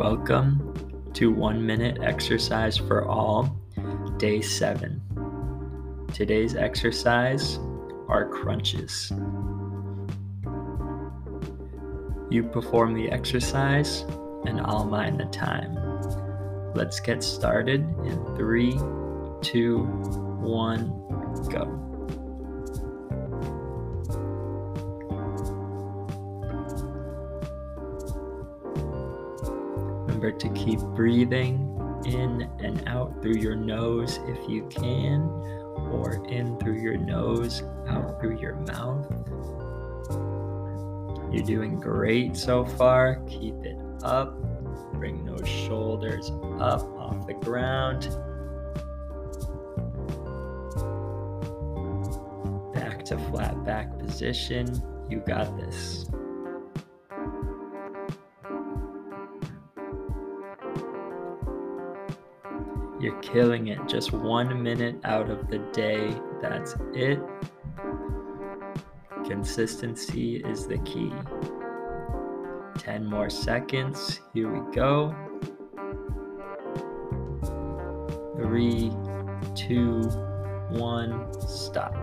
Welcome to One Minute Exercise for All, Day 7. Today's exercise are crunches. You perform the exercise, and I'll mind the time. Let's get started in three, two, one, go. Remember to keep breathing in and out through your nose if you can, or in through your nose, out through your mouth. You're doing great so far. Keep it up. Bring those shoulders up off the ground. Back to flat back position. You got this. You're killing it. Just one minute out of the day. That's it. Consistency is the key. 10 more seconds. Here we go. Three, two, one, stop.